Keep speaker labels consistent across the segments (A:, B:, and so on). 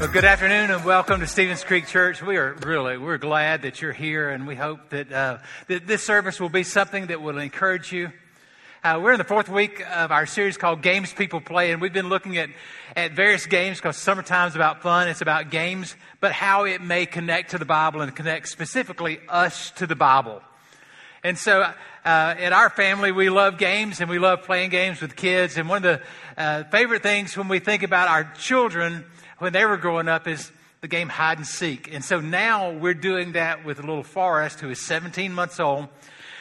A: Well, good afternoon and welcome to Stevens Creek Church. We are really, we're glad that you're here and we hope that, uh, that this service will be something that will encourage you. Uh, we're in the fourth week of our series called Games People Play, and we've been looking at, at various games because summertime's about fun. It's about games, but how it may connect to the Bible and connect specifically us to the Bible. And so, uh, in our family, we love games and we love playing games with kids. And one of the uh, favorite things when we think about our children when they were growing up is the game hide and seek. And so now we're doing that with a little Forrest who is 17 months old,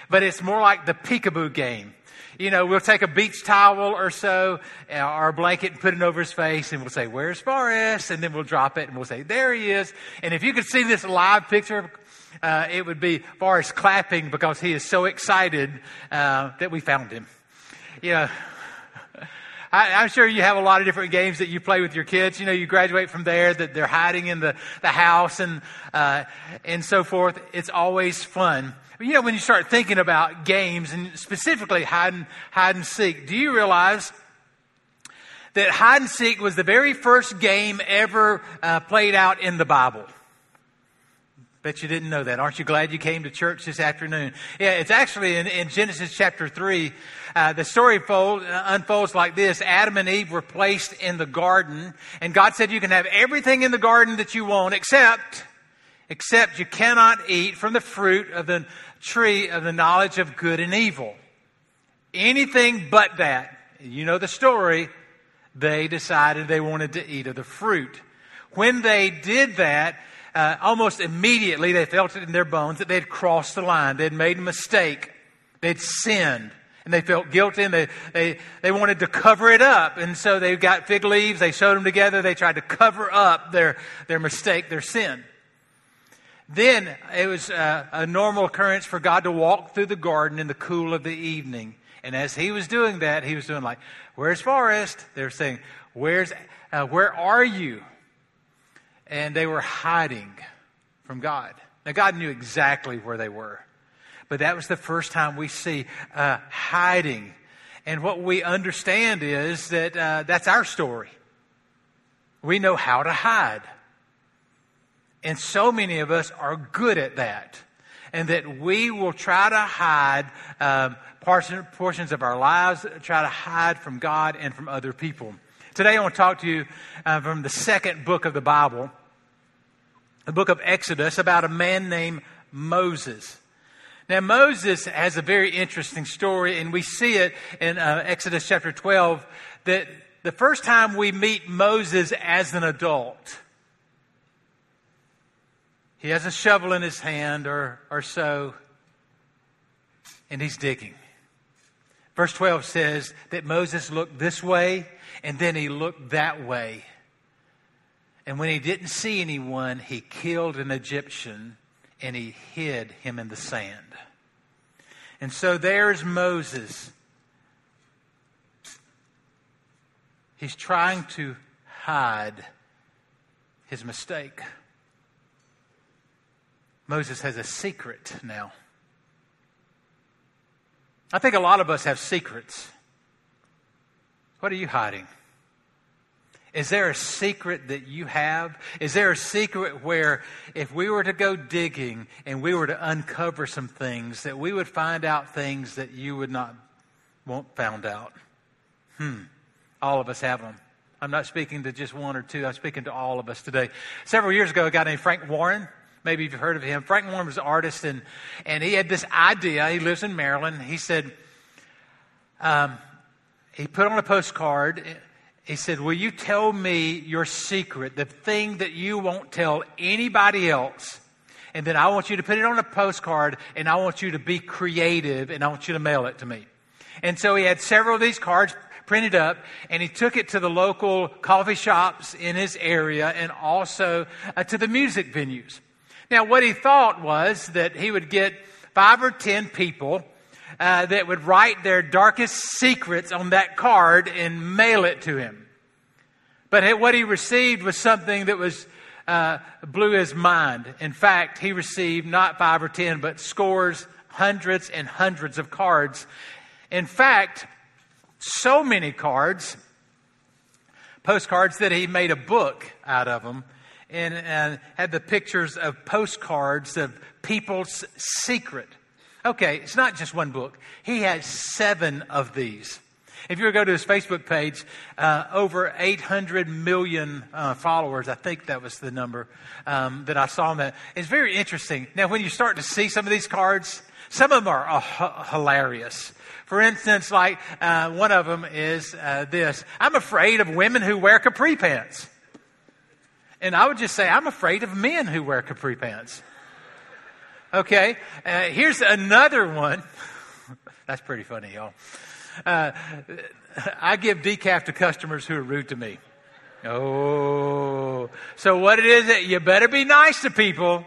A: but it's more like the peekaboo game. You know, we'll take a beach towel or so, uh, or a blanket and put it over his face and we'll say, where's Forrest? And then we'll drop it and we'll say, there he is. And if you could see this live picture, uh, it would be Forrest clapping because he is so excited uh, that we found him. Know, I, am sure you have a lot of different games that you play with your kids. You know, you graduate from there, that they're hiding in the, the house and, uh, and so forth. It's always fun. But, you know, when you start thinking about games and specifically hide and, hide and seek, do you realize that hide and seek was the very first game ever uh, played out in the Bible? Bet you didn't know that. Aren't you glad you came to church this afternoon? Yeah, it's actually in, in Genesis chapter 3. Uh, the story fold, uh, unfolds like this. Adam and Eve were placed in the garden, and God said, You can have everything in the garden that you want, except, except you cannot eat from the fruit of the tree of the knowledge of good and evil. Anything but that. You know the story. They decided they wanted to eat of the fruit. When they did that, uh, almost immediately they felt it in their bones that they'd crossed the line. They'd made a mistake. They'd sinned. And they felt guilty and they, they, they wanted to cover it up. And so they got fig leaves, they sewed them together, they tried to cover up their, their mistake, their sin. Then it was uh, a normal occurrence for God to walk through the garden in the cool of the evening. And as he was doing that, he was doing like, Where's Forrest? They were saying, Where's, uh, Where are you? And they were hiding from God. Now, God knew exactly where they were, but that was the first time we see uh, hiding. And what we understand is that uh, that's our story. We know how to hide. And so many of us are good at that. And that we will try to hide um, portions of our lives, try to hide from God and from other people. Today I want to talk to you uh, from the second book of the Bible, the book of Exodus, about a man named Moses. Now, Moses has a very interesting story, and we see it in uh, Exodus chapter 12 that the first time we meet Moses as an adult, he has a shovel in his hand or, or so, and he's digging. Verse 12 says that Moses looked this way and then he looked that way. And when he didn't see anyone, he killed an Egyptian and he hid him in the sand. And so there's Moses. He's trying to hide his mistake. Moses has a secret now. I think a lot of us have secrets. What are you hiding? Is there a secret that you have? Is there a secret where if we were to go digging and we were to uncover some things, that we would find out things that you would not want found out? Hmm. All of us have them. I'm not speaking to just one or two. I'm speaking to all of us today. Several years ago, a guy named Frank Warren, maybe you've heard of him. Frank Warren was an artist, and, and he had this idea. He lives in Maryland. He said, um, he put on a postcard. He said, Will you tell me your secret, the thing that you won't tell anybody else? And then I want you to put it on a postcard and I want you to be creative and I want you to mail it to me. And so he had several of these cards printed up and he took it to the local coffee shops in his area and also uh, to the music venues. Now, what he thought was that he would get five or ten people uh, that would write their darkest secrets on that card and mail it to him. But what he received was something that was uh, blew his mind. In fact, he received not five or ten, but scores, hundreds, and hundreds of cards. In fact, so many cards, postcards, that he made a book out of them and, and had the pictures of postcards of people's secret. Okay, it's not just one book. He has seven of these. If you were to go to his Facebook page, uh, over 800 million uh, followers. I think that was the number um, that I saw on that. It's very interesting. Now, when you start to see some of these cards, some of them are uh, hilarious. For instance, like uh, one of them is uh, this I'm afraid of women who wear capri pants. And I would just say, I'm afraid of men who wear capri pants. Okay, uh, here's another one. That's pretty funny, y'all. Uh, I give decaf to customers who are rude to me. Oh, so what it is that you better be nice to people.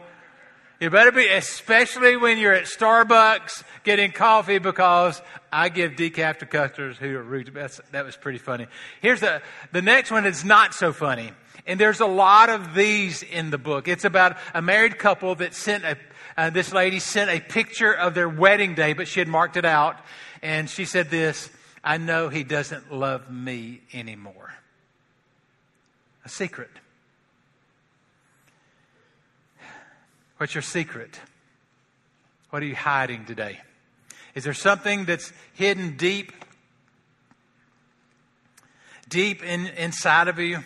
A: You better be, especially when you're at Starbucks getting coffee, because I give decaf to customers who are rude. That's, that was pretty funny. Here's the the next one is not so funny, and there's a lot of these in the book. It's about a married couple that sent a. Uh, this lady sent a picture of their wedding day, but she had marked it out, and she said this I know he doesn't love me anymore. A secret. What's your secret? What are you hiding today? Is there something that's hidden deep, deep in, inside of you?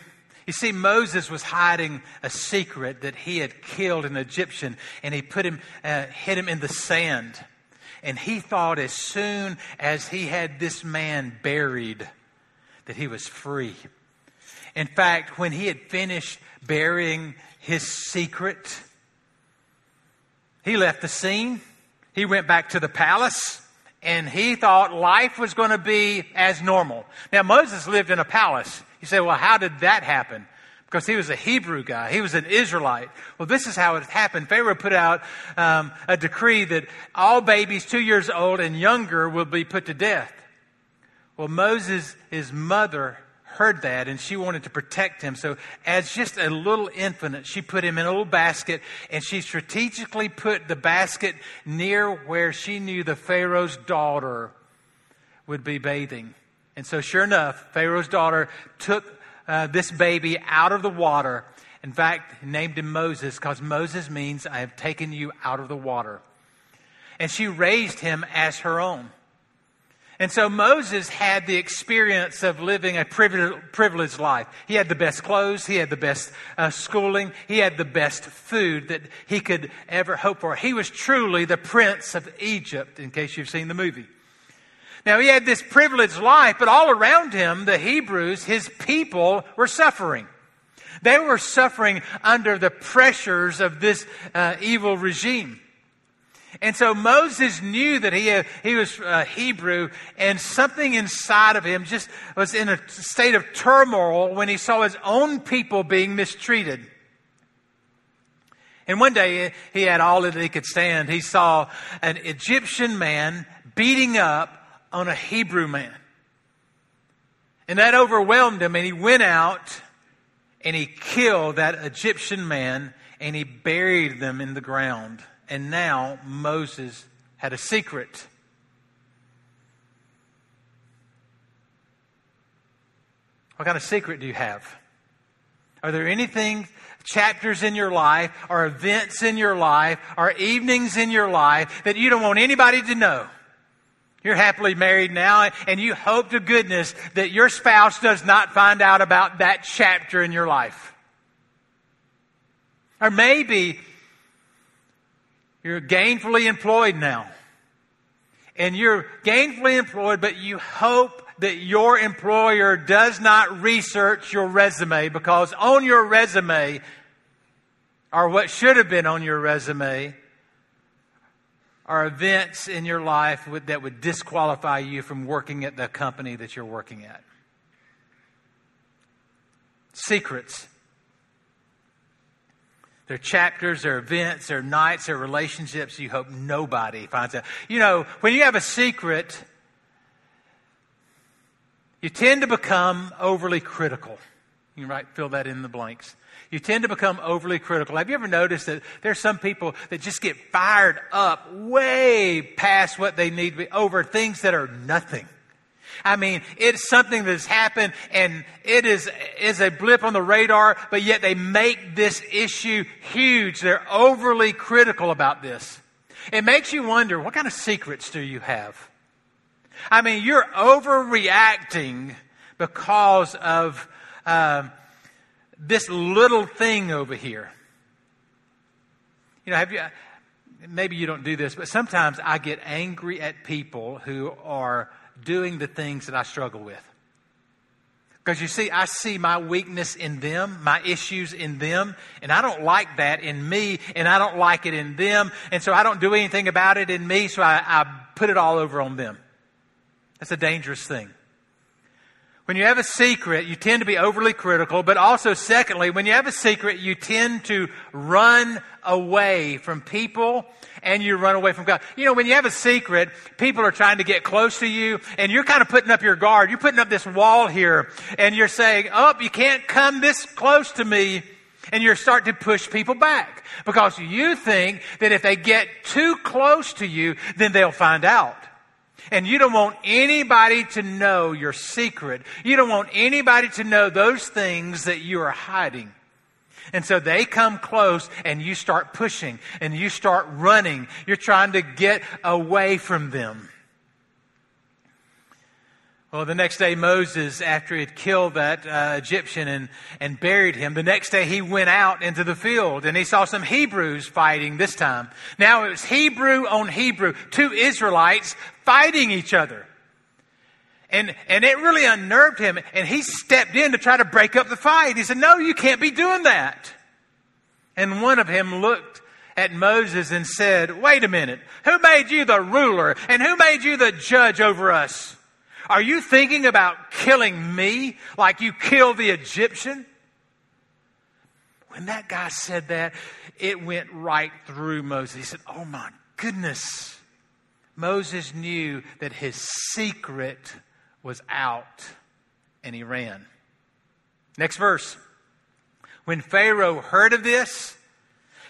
A: You see, Moses was hiding a secret that he had killed an Egyptian, and he put him, uh, hid him in the sand. And he thought as soon as he had this man buried that he was free. In fact, when he had finished burying his secret, he left the scene. He went back to the palace and he thought life was going to be as normal. Now, Moses lived in a palace. You say, well, how did that happen? because he was a Hebrew guy. He was an Israelite. Well, this is how it happened. Pharaoh put out um, a decree that all babies two years old and younger will be put to death. Well, Moses, his mother, heard that and she wanted to protect him. So, as just a little infant, she put him in a little basket and she strategically put the basket near where she knew the Pharaoh's daughter would be bathing. And so, sure enough, Pharaoh's daughter took uh, this baby out of the water. In fact, named him Moses because Moses means I have taken you out of the water. And she raised him as her own. And so Moses had the experience of living a privileged life. He had the best clothes, he had the best uh, schooling, he had the best food that he could ever hope for. He was truly the prince of Egypt, in case you've seen the movie. Now, he had this privileged life, but all around him, the Hebrews, his people, were suffering. They were suffering under the pressures of this uh, evil regime. And so Moses knew that he, uh, he was uh, Hebrew, and something inside of him just was in a state of turmoil when he saw his own people being mistreated. And one day he had all that he could stand. He saw an Egyptian man beating up on a Hebrew man. And that overwhelmed him, and he went out and he killed that Egyptian man and he buried them in the ground. And now Moses had a secret. What kind of secret do you have? Are there anything, chapters in your life, or events in your life, or evenings in your life that you don't want anybody to know? You're happily married now, and you hope to goodness that your spouse does not find out about that chapter in your life. Or maybe you're gainfully employed now. And you're gainfully employed, but you hope that your employer does not research your resume because on your resume, or what should have been on your resume, are events in your life that would disqualify you from working at the company that you're working at. Secrets. There are chapters, there are events, there are nights, there are relationships you hope nobody finds out. You know, when you have a secret, you tend to become overly critical. You might fill that in the blanks. You tend to become overly critical. Have you ever noticed that there's some people that just get fired up way past what they need to be over things that are nothing? I mean, it's something that's happened and it is, is a blip on the radar, but yet they make this issue huge. They're overly critical about this. It makes you wonder, what kind of secrets do you have? I mean, you're overreacting because of uh, this little thing over here. You know, have you, maybe you don't do this, but sometimes I get angry at people who are doing the things that I struggle with. Because you see, I see my weakness in them, my issues in them, and I don't like that in me, and I don't like it in them, and so I don't do anything about it in me, so I, I put it all over on them. That's a dangerous thing. When you have a secret, you tend to be overly critical, but also, secondly, when you have a secret, you tend to run away from people and you run away from God. You know, when you have a secret, people are trying to get close to you and you're kind of putting up your guard. You're putting up this wall here and you're saying, oh, you can't come this close to me. And you're starting to push people back because you think that if they get too close to you, then they'll find out. And you don't want anybody to know your secret. You don't want anybody to know those things that you are hiding. And so they come close and you start pushing and you start running. You're trying to get away from them. Well, the next day, Moses, after he had killed that uh, Egyptian and, and buried him, the next day he went out into the field and he saw some Hebrews fighting this time. Now it was Hebrew on Hebrew, two Israelites fighting each other. And, and it really unnerved him. And he stepped in to try to break up the fight. He said, No, you can't be doing that. And one of them looked at Moses and said, Wait a minute. Who made you the ruler? And who made you the judge over us? Are you thinking about killing me like you killed the Egyptian? When that guy said that, it went right through Moses. He said, Oh my goodness. Moses knew that his secret was out and he ran. Next verse. When Pharaoh heard of this,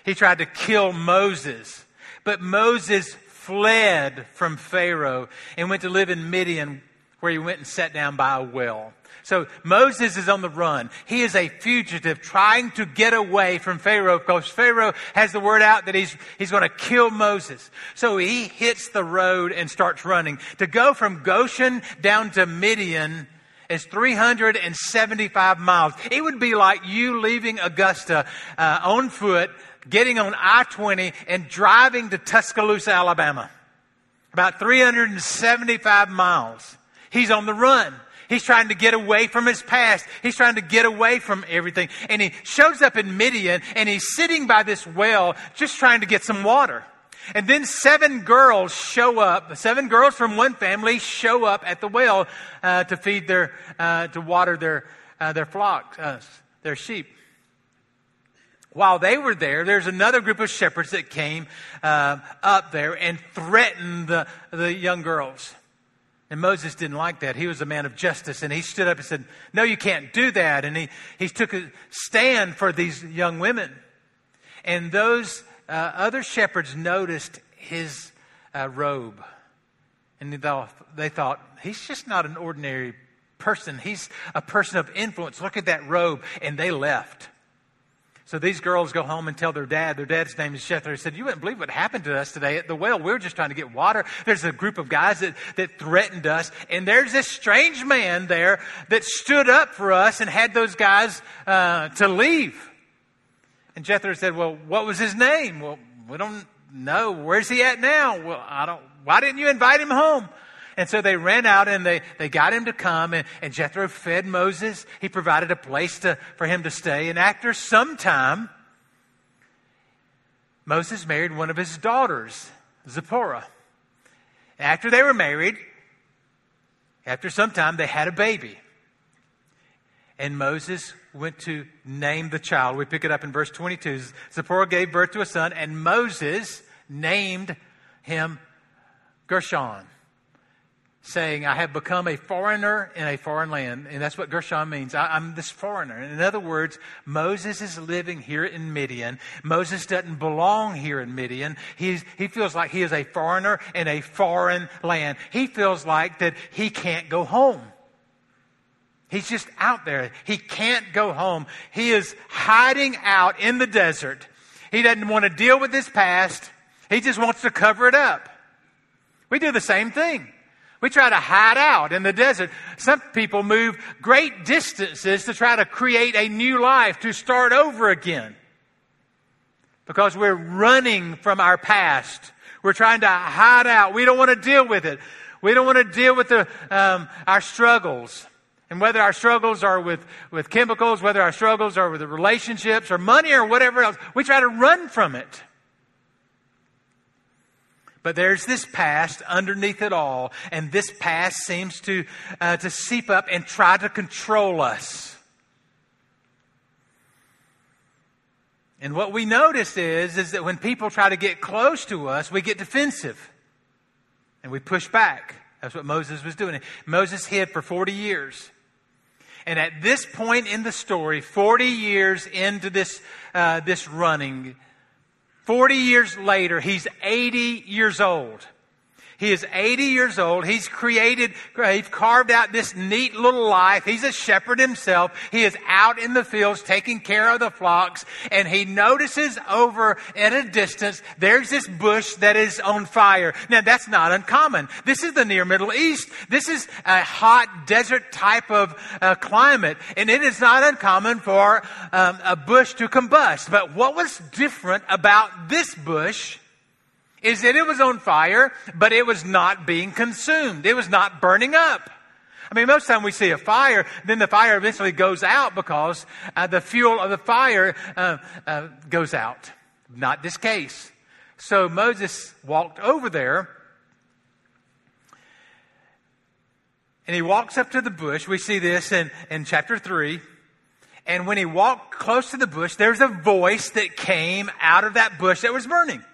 A: he tried to kill Moses. But Moses fled from Pharaoh and went to live in Midian where he went and sat down by a well. So Moses is on the run. He is a fugitive trying to get away from Pharaoh because Pharaoh has the word out that he's, he's going to kill Moses. So he hits the road and starts running. To go from Goshen down to Midian is 375 miles. It would be like you leaving Augusta uh, on foot, getting on I-20 and driving to Tuscaloosa, Alabama. About 375 miles. He's on the run. He's trying to get away from his past. He's trying to get away from everything. And he shows up in Midian and he's sitting by this well just trying to get some water. And then seven girls show up. Seven girls from one family show up at the well uh, to feed their, uh, to water their, uh, their flocks, uh, their sheep. While they were there, there's another group of shepherds that came uh, up there and threatened the, the young girls. And Moses didn't like that. He was a man of justice. And he stood up and said, No, you can't do that. And he, he took a stand for these young women. And those uh, other shepherds noticed his uh, robe. And they thought, they thought, He's just not an ordinary person. He's a person of influence. Look at that robe. And they left. So these girls go home and tell their dad. Their dad's name is Jethro. He said, You wouldn't believe what happened to us today at the well. We were just trying to get water. There's a group of guys that, that threatened us. And there's this strange man there that stood up for us and had those guys uh, to leave. And Jethro said, Well, what was his name? Well, we don't know. Where's he at now? Well, I don't. Why didn't you invite him home? And so they ran out and they, they got him to come, and, and Jethro fed Moses. He provided a place to, for him to stay. And after some time, Moses married one of his daughters, Zipporah. After they were married, after some time, they had a baby. And Moses went to name the child. We pick it up in verse 22. Zipporah gave birth to a son, and Moses named him Gershom, saying, I have become a foreigner in a foreign land. And that's what Gershom means. I, am this foreigner. In other words, Moses is living here in Midian. Moses doesn't belong here in Midian. He's, he feels like he is a foreigner in a foreign land. He feels like that he can't go home. He's just out there. He can't go home. He is hiding out in the desert. He doesn't want to deal with his past. He just wants to cover it up. We do the same thing. We try to hide out in the desert. Some people move great distances to try to create a new life, to start over again. Because we're running from our past. We're trying to hide out. We don't want to deal with it. We don't want to deal with the, um, our struggles. And whether our struggles are with, with chemicals, whether our struggles are with relationships or money or whatever else, we try to run from it. But there's this past underneath it all, and this past seems to, uh, to seep up and try to control us. And what we notice is, is that when people try to get close to us, we get defensive and we push back. That's what Moses was doing. Moses hid for 40 years. And at this point in the story, 40 years into this, uh, this running, 40 years later, he's 80 years old. He is 80 years old. He's created, he's carved out this neat little life. He's a shepherd himself. He is out in the fields taking care of the flocks and he notices over at a distance, there's this bush that is on fire. Now that's not uncommon. This is the near Middle East. This is a hot desert type of uh, climate and it is not uncommon for um, a bush to combust. But what was different about this bush is that it was on fire, but it was not being consumed. It was not burning up. I mean, most time we see a fire, then the fire eventually goes out because uh, the fuel of the fire uh, uh, goes out. Not this case. So Moses walked over there and he walks up to the bush. We see this in, in chapter 3. And when he walked close to the bush, there's a voice that came out of that bush that was burning.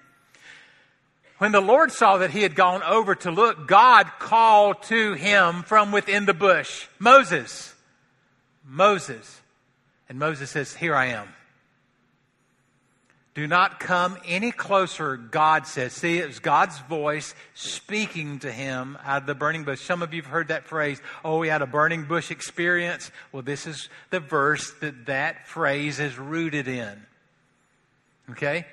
A: When the Lord saw that he had gone over to look, God called to him from within the bush, Moses, Moses. And Moses says, Here I am. Do not come any closer, God says. See, it was God's voice speaking to him out of the burning bush. Some of you have heard that phrase, oh, we had a burning bush experience. Well, this is the verse that that phrase is rooted in. Okay?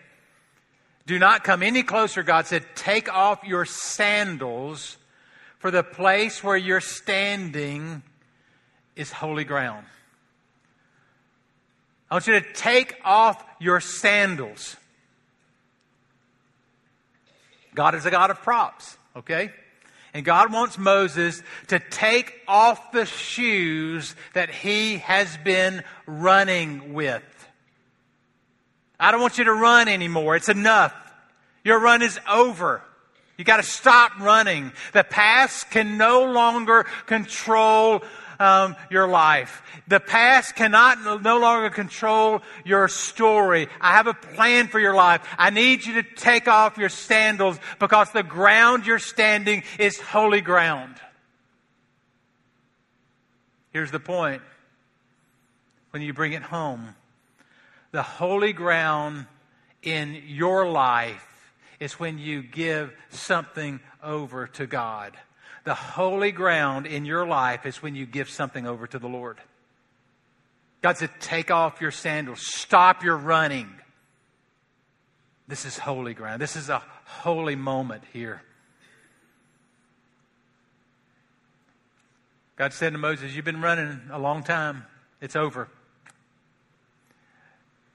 A: Do not come any closer, God said. Take off your sandals, for the place where you're standing is holy ground. I want you to take off your sandals. God is a God of props, okay? And God wants Moses to take off the shoes that he has been running with. I don't want you to run anymore. It's enough. Your run is over. You got to stop running. The past can no longer control um, your life. The past cannot no longer control your story. I have a plan for your life. I need you to take off your sandals because the ground you're standing is holy ground. Here's the point. When you bring it home, the holy ground in your life is when you give something over to God. The holy ground in your life is when you give something over to the Lord. God said, take off your sandals, stop your running. This is holy ground. This is a holy moment here. God said to Moses, You've been running a long time. It's over.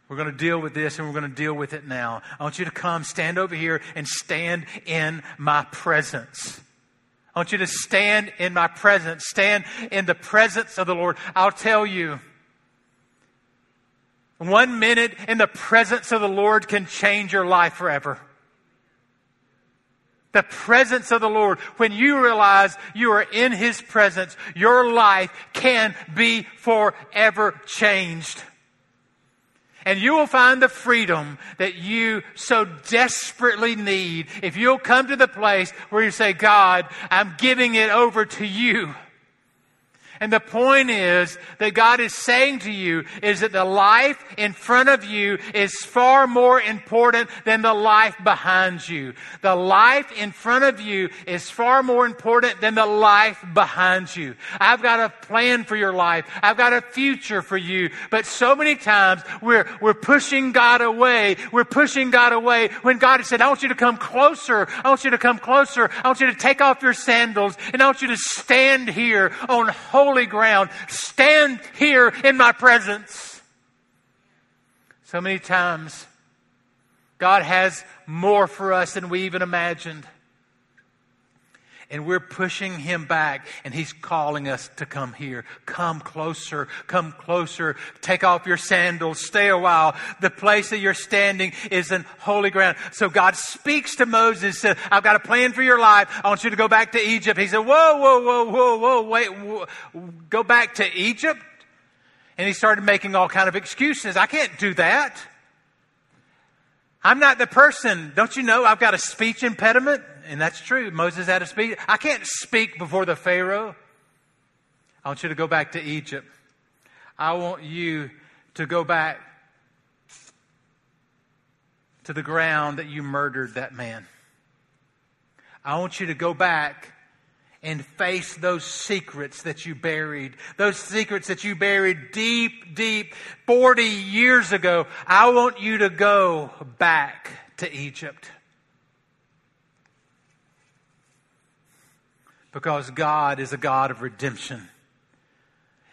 A: We're going to deal with this and we're going to deal with it now. I want you to come, stand over here, and stand in my presence. I want you to stand in my presence, stand in the presence of the Lord. I'll tell you, one minute in the presence of the Lord can change your life forever. The presence of the Lord. When you realize you are in His presence, your life can be forever changed. And you will find the freedom that you so desperately need if you'll come to the place where you say, God, I'm giving it over to you. And the point is that God is saying to you is that the life in front of you is far more important than the life behind you. The life in front of you is far more important than the life behind you. I've got a plan for your life. I've got a future for you. But so many times we're, we're pushing God away. We're pushing God away when God has said, I want you to come closer. I want you to come closer. I want you to take off your sandals and I want you to stand here on holy holy ground. Stand here in my presence. So many times, God has more for us than we even imagined. And we're pushing him back, and he's calling us to come here. Come closer, come closer. Take off your sandals, stay a while. The place that you're standing is in holy ground. So God speaks to Moses, said, I've got a plan for your life. I want you to go back to Egypt. He said, Whoa, whoa, whoa, whoa, whoa, wait, whoa, go back to Egypt? And he started making all kind of excuses. I can't do that. I'm not the person. Don't you know I've got a speech impediment? And that's true. Moses had a speech. I can't speak before the Pharaoh. I want you to go back to Egypt. I want you to go back to the ground that you murdered that man. I want you to go back and face those secrets that you buried, those secrets that you buried deep, deep 40 years ago. I want you to go back to Egypt. Because God is a God of redemption.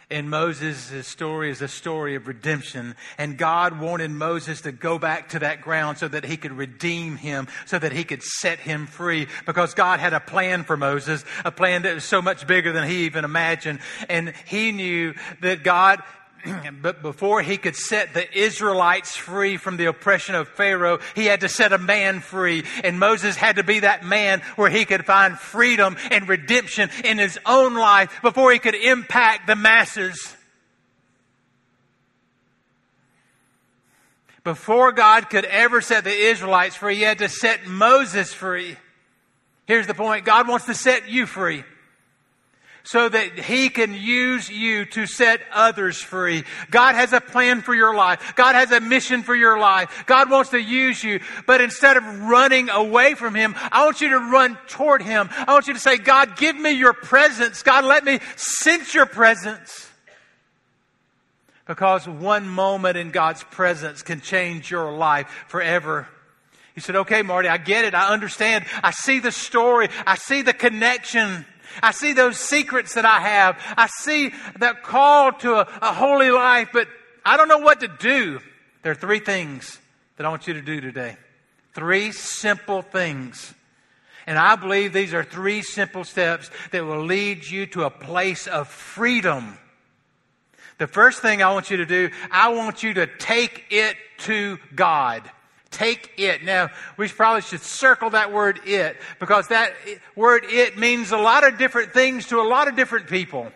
A: And Moses' story is a story of redemption. And God wanted Moses to go back to that ground so that he could redeem him, so that he could set him free. Because God had a plan for Moses, a plan that was so much bigger than he even imagined. And he knew that God but before he could set the Israelites free from the oppression of Pharaoh, he had to set a man free. And Moses had to be that man where he could find freedom and redemption in his own life before he could impact the masses. Before God could ever set the Israelites free, he had to set Moses free. Here's the point God wants to set you free so that He can use you to set others free. God has a plan for your life. God has a mission for your life. God wants to use you, but instead of running away from Him, I want you to run toward Him. I want you to say, God, give me your presence. God, let me sense your presence. Because one moment in God's presence can change your life forever. He said, okay, Marty, I get it. I understand. I see the story. I see the connection. I see those secrets that I have. I see that call to a, a holy life, but I don't know what to do. There are three things that I want you to do today. Three simple things. And I believe these are three simple steps that will lead you to a place of freedom. The first thing I want you to do, I want you to take it to God. Take it. Now, we probably should circle that word it because that word it means a lot of different things to a lot of different people.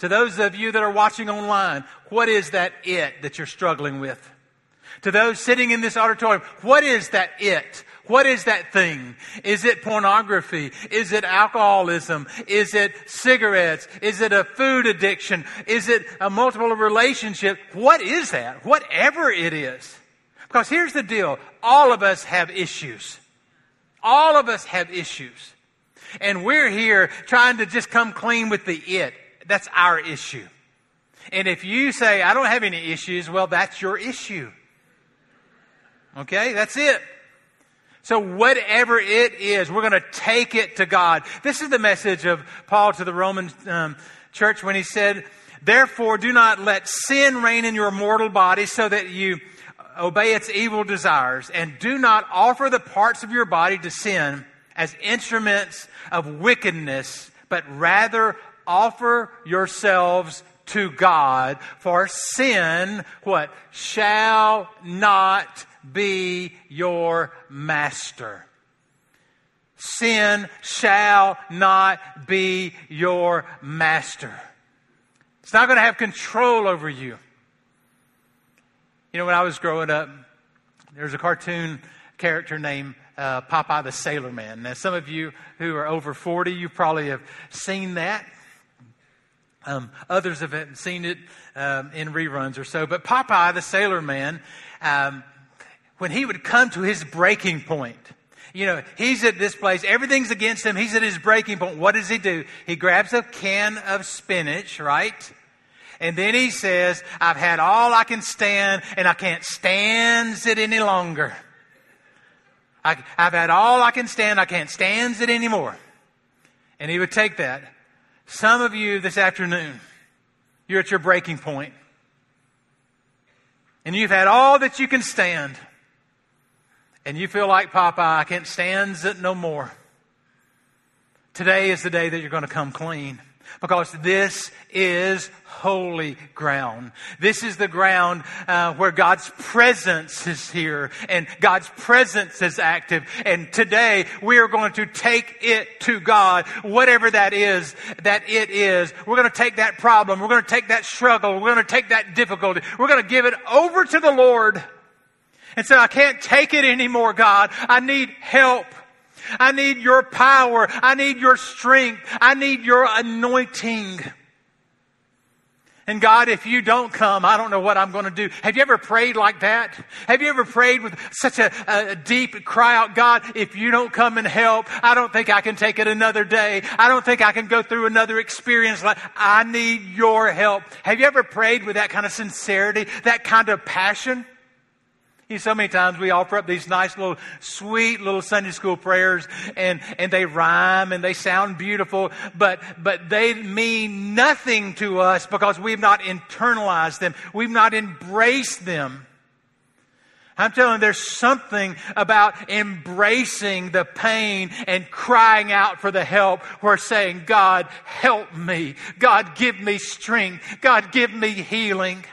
A: To those of you that are watching online, what is that it that you're struggling with? To those sitting in this auditorium, what is that it? What is that thing? Is it pornography? Is it alcoholism? Is it cigarettes? Is it a food addiction? Is it a multiple relationship? What is that? Whatever it is. Because here's the deal all of us have issues. All of us have issues. And we're here trying to just come clean with the it. That's our issue. And if you say, I don't have any issues, well, that's your issue. Okay? That's it. So whatever it is, we're going to take it to God. This is the message of Paul to the Roman um, church when he said, Therefore, do not let sin reign in your mortal body so that you obey its evil desires, and do not offer the parts of your body to sin as instruments of wickedness, but rather offer yourselves to God, for sin, what? Shall not be your master. Sin shall not be your master. It's not going to have control over you. You know, when I was growing up, there was a cartoon character named uh, Popeye the Sailor Man. Now, some of you who are over 40, you probably have seen that. Um, others have seen it um, in reruns or so. But Popeye the Sailor Man, um, when he would come to his breaking point, you know, he's at this place, everything's against him, he's at his breaking point. What does he do? He grabs a can of spinach, right? And then he says, I've had all I can stand and I can't stand it any longer. I, have had all I can stand. I can't stand it anymore. And he would take that. Some of you this afternoon, you're at your breaking point. And you've had all that you can stand. And you feel like Popeye, I can't stand it no more. Today is the day that you're going to come clean because this is holy ground. This is the ground uh, where God's presence is here and God's presence is active. And today we are going to take it to God, whatever that is, that it is. We're going to take that problem. We're going to take that struggle. We're going to take that difficulty. We're going to give it over to the Lord and say, I can't take it anymore, God. I need help. I need your power. I need your strength. I need your anointing. And God, if you don't come, I don't know what I'm going to do. Have you ever prayed like that? Have you ever prayed with such a, a, deep cry out, God, if you don't come and help, I don't think I can take it another day. I don't think I can go through another experience like, I need your help. Have you ever prayed with that kind of sincerity, that kind of passion? You know, so many times we offer up these nice little, sweet little Sunday school prayers and, and they rhyme and they sound beautiful, but, but they mean nothing to us because we've not internalized them. We've not embraced them. I'm telling you, there's something about embracing the pain and crying out for the help. We're saying, God, help me. God, give me strength. God, give me healing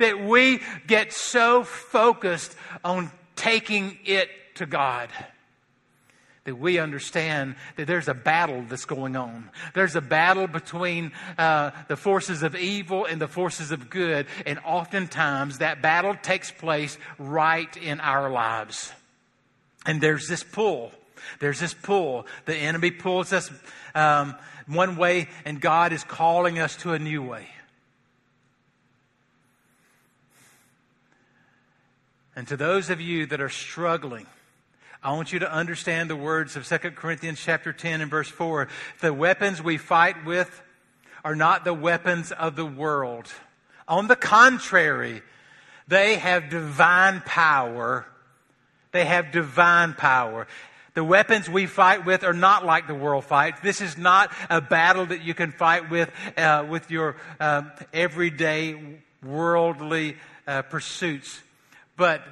A: that we get so focused on taking it to God that we understand that there's a battle that's going on. There's a battle between uh, the forces of evil and the forces of good, and oftentimes that battle takes place right in our lives. And there's this pull. There's this pull. The enemy pulls us um, one way, and God is calling us to a new way. And to those of you that are struggling, I want you to understand the words of 2 Corinthians chapter 10 and verse 4. The weapons we fight with are not the weapons of the world. On the contrary, they have divine power. They have divine power. The weapons we fight with are not like the world fights. This is not a battle that you can fight with uh, with your uh, everyday worldly uh, pursuits. But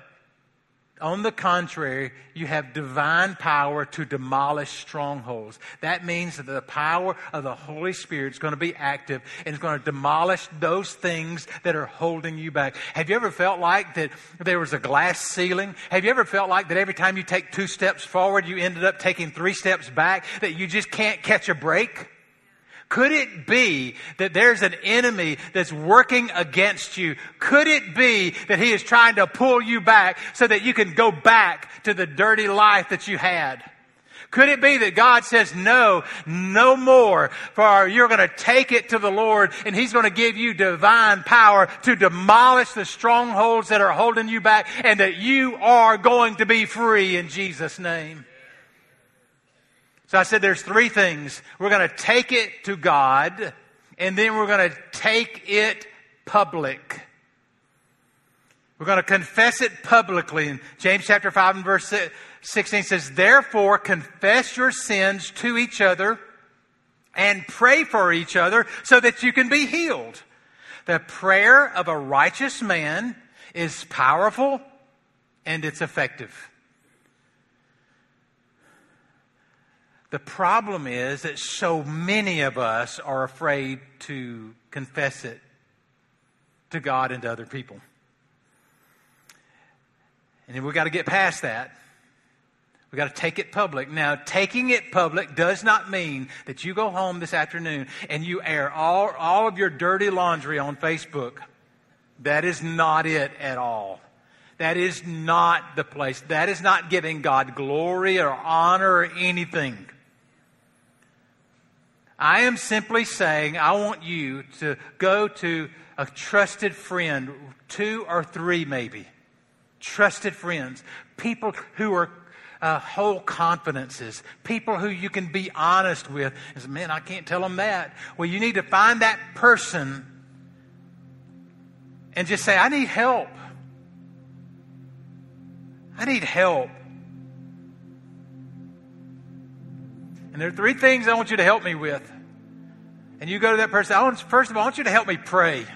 A: on the contrary, you have divine power to demolish strongholds. That means that the power of the Holy Spirit is going to be active and it's going to demolish those things that are holding you back. Have you ever felt like that there was a glass ceiling? Have you ever felt like that every time you take two steps forward, you ended up taking three steps back, that you just can't catch a break? Could it be that there's an enemy that's working against you? Could it be that he is trying to pull you back so that you can go back to the dirty life that you had? Could it be that God says, no, no more, for you're going to take it to the Lord and He's going to give you divine power to demolish the strongholds that are holding you back and that you are going to be free in Jesus' name? So I said there's three things. We're going to take it to God, and then we're going to take it public. We're going to confess it publicly. And James chapter 5 and verse 16 says, Therefore confess your sins to each other and pray for each other so that you can be healed. The prayer of a righteous man is powerful and it's effective. The problem is that so many of us are afraid to confess it to God and to other people. And we've got to get past that. We've got to take it public. Now, taking it public does not mean that you go home this afternoon and you air all, all of your dirty laundry on Facebook. That is not it at all. That is not the place. That is not giving God glory or honor or anything. I am simply saying I want you to go to a trusted friend, two or three maybe, trusted friends, people who are uh, whole confidences, people who you can be honest with. And say, man, I can't tell them that. Well, you need to find that person and just say, I need help. I need help. And there are three things I want you to help me with. And you go to that person, I want, first of all, I want you to help me pray.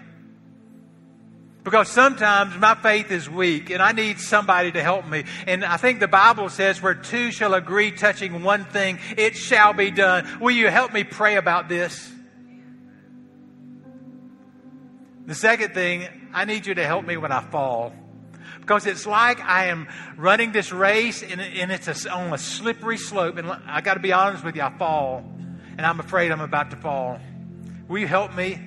A: Because sometimes my faith is weak and I need somebody to help me. And I think the Bible says, where two shall agree touching one thing, it shall be done. Will you help me pray about this? The second thing, I need you to help me when I fall. Because it's like I am running this race and, it's a, on a slippery slope. And I got to be honest with you, I fall. And I'm afraid I'm about to fall. Will you help me?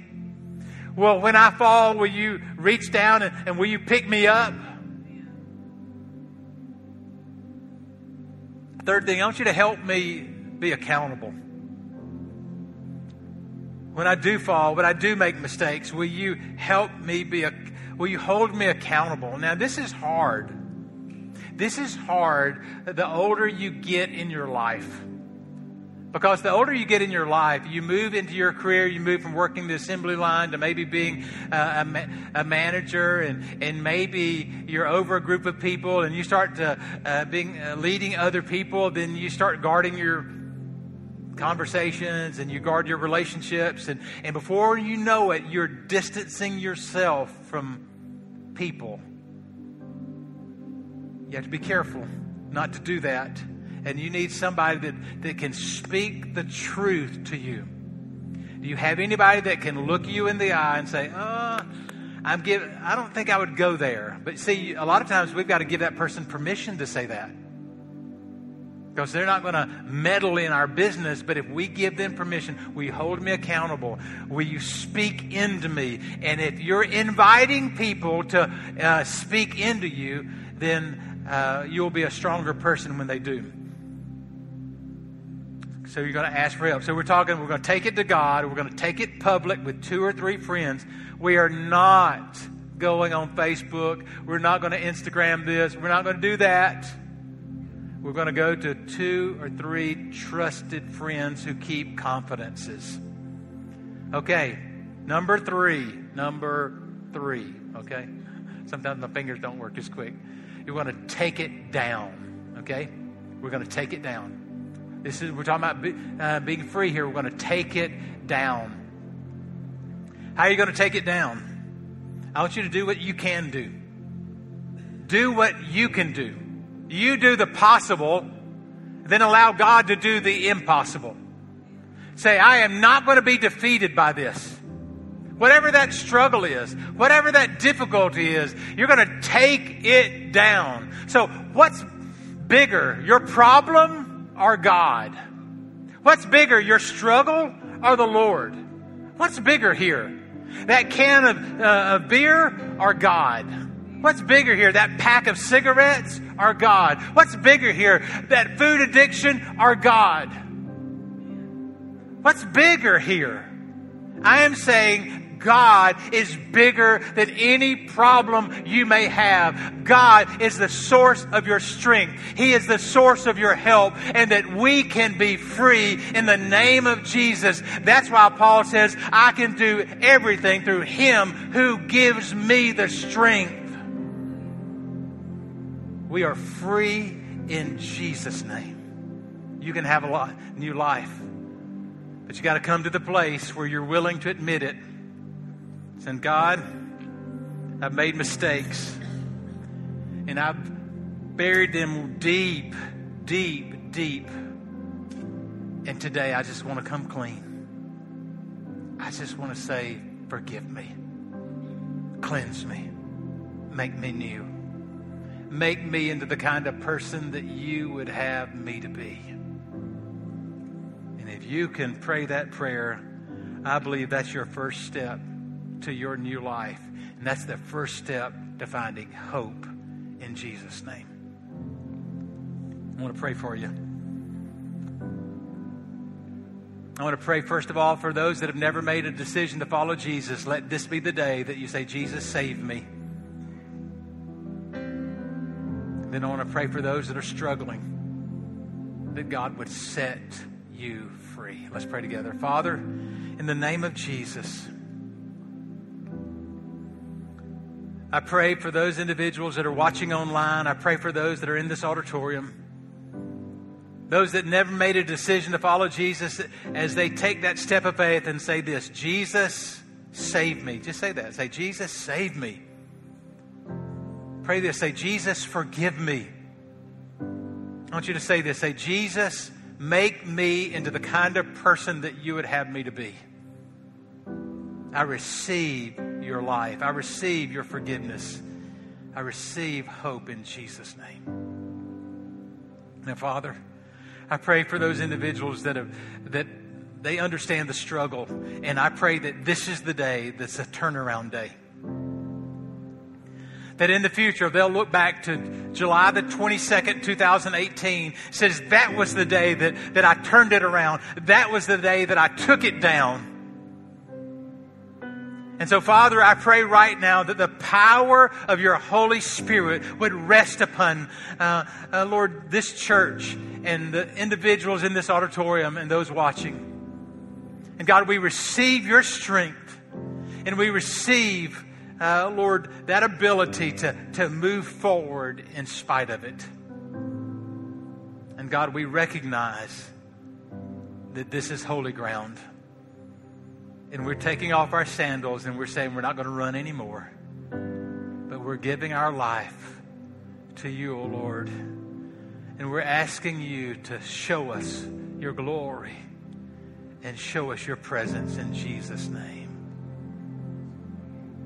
A: Well, when I fall, will you reach down and, and will you pick me up? Third thing, I want you to help me be accountable. When I do fall, when I do make mistakes, will you help me be a, will you hold me accountable? Now, this is hard. This is hard the older you get in your life. Because the older you get in your life, you move into your career, you move from working the assembly line to maybe being a, a, a manager, and, and maybe you're over a group of people and you start to, uh, being uh, leading other people, then you start guarding your conversations and you guard your relationships. And, and before you know it, you're distancing yourself from people. You have to be careful not to do that and you need somebody that, that can speak the truth to you. Do you have anybody that can look you in the eye and say, oh, I'm giving, I don't think I would go there. But see, a lot of times we've got to give that person permission to say that. Because they're not going to meddle in our business, but if we give them permission, you hold me accountable? Will you speak into me? And if you're inviting people to uh, speak into you, then uh, you'll be a stronger person when they do. So you're going to ask for help. So we're talking, we're going to take it to God. We're going to take it public with two or three friends. We are not going on Facebook. We're not going to Instagram this. We're not going to do that. We're going to go to two or three trusted friends who keep confidences. Okay, number three. Number three. Okay? Sometimes my fingers don't work as quick. You're going to take it down. Okay? We're going to take it down. This is we're talking about be, uh, being free here. We're going to take it down. How are you going to take it down? I want you to do what you can do. Do what you can do. You do the possible, then allow God to do the impossible. Say, I am not going to be defeated by this. Whatever that struggle is, whatever that difficulty is, you're going to take it down. So, what's bigger, your problem or God? What's bigger, your struggle or the Lord? What's bigger here? That can of, uh, of beer or God? What's bigger here? That pack of cigarettes or God? What's bigger here? That food addiction or God? What's bigger here? I am saying God is bigger than any problem you may have. God is the source of your strength. He is the source of your help and that we can be free in the name of Jesus. That's why Paul says, I can do everything through Him who gives me the strength. We are free in Jesus' name. You can have a lot, new life. But you got to come to the place where you're willing to admit it saying, God, I've made mistakes and I've buried them deep, deep, deep. And today I just want to come clean. I just want to say, forgive me, cleanse me, make me new. Make me into the kind of person that you would have me to be. And if you can pray that prayer, I believe that's your first step to your new life. And that's the first step to finding hope in Jesus' name. I want to pray for you. I want to pray, first of all, for those that have never made a decision to follow Jesus. Let this be the day that you say, Jesus, save me. Then I want to pray for those that are struggling, that God would set you free. Let's pray together. Father, in the name of Jesus, I pray for those individuals that are watching online. I pray for those that are in this auditorium. Those that never made a decision to follow Jesus, as they take that step of faith and say this Jesus, save me. Just say that. Say, Jesus, save me. Pray this. Say, Jesus, forgive me. I want you to say this. Say, Jesus, make me into the kind of person that you would have me to be. I receive your life. I receive your forgiveness. I receive hope in Jesus' name. Now, Father, I pray for those individuals that have that they understand the struggle, and I pray that this is the day that's a turnaround day. That in the future they'll look back to July the 22nd, 2018, says that was the day that, that I turned it around. That was the day that I took it down. And so, Father, I pray right now that the power of your Holy Spirit would rest upon, uh, uh, Lord, this church and the individuals in this auditorium and those watching. And God, we receive your strength and we receive, uh, Lord, that ability to, to move forward in spite of it. And God, we recognize that this is holy ground and we're taking off our sandals and we're saying we're not going to run anymore. But we're giving our life to you, O oh Lord. And we're asking you to show us your glory and show us your presence in Jesus' name.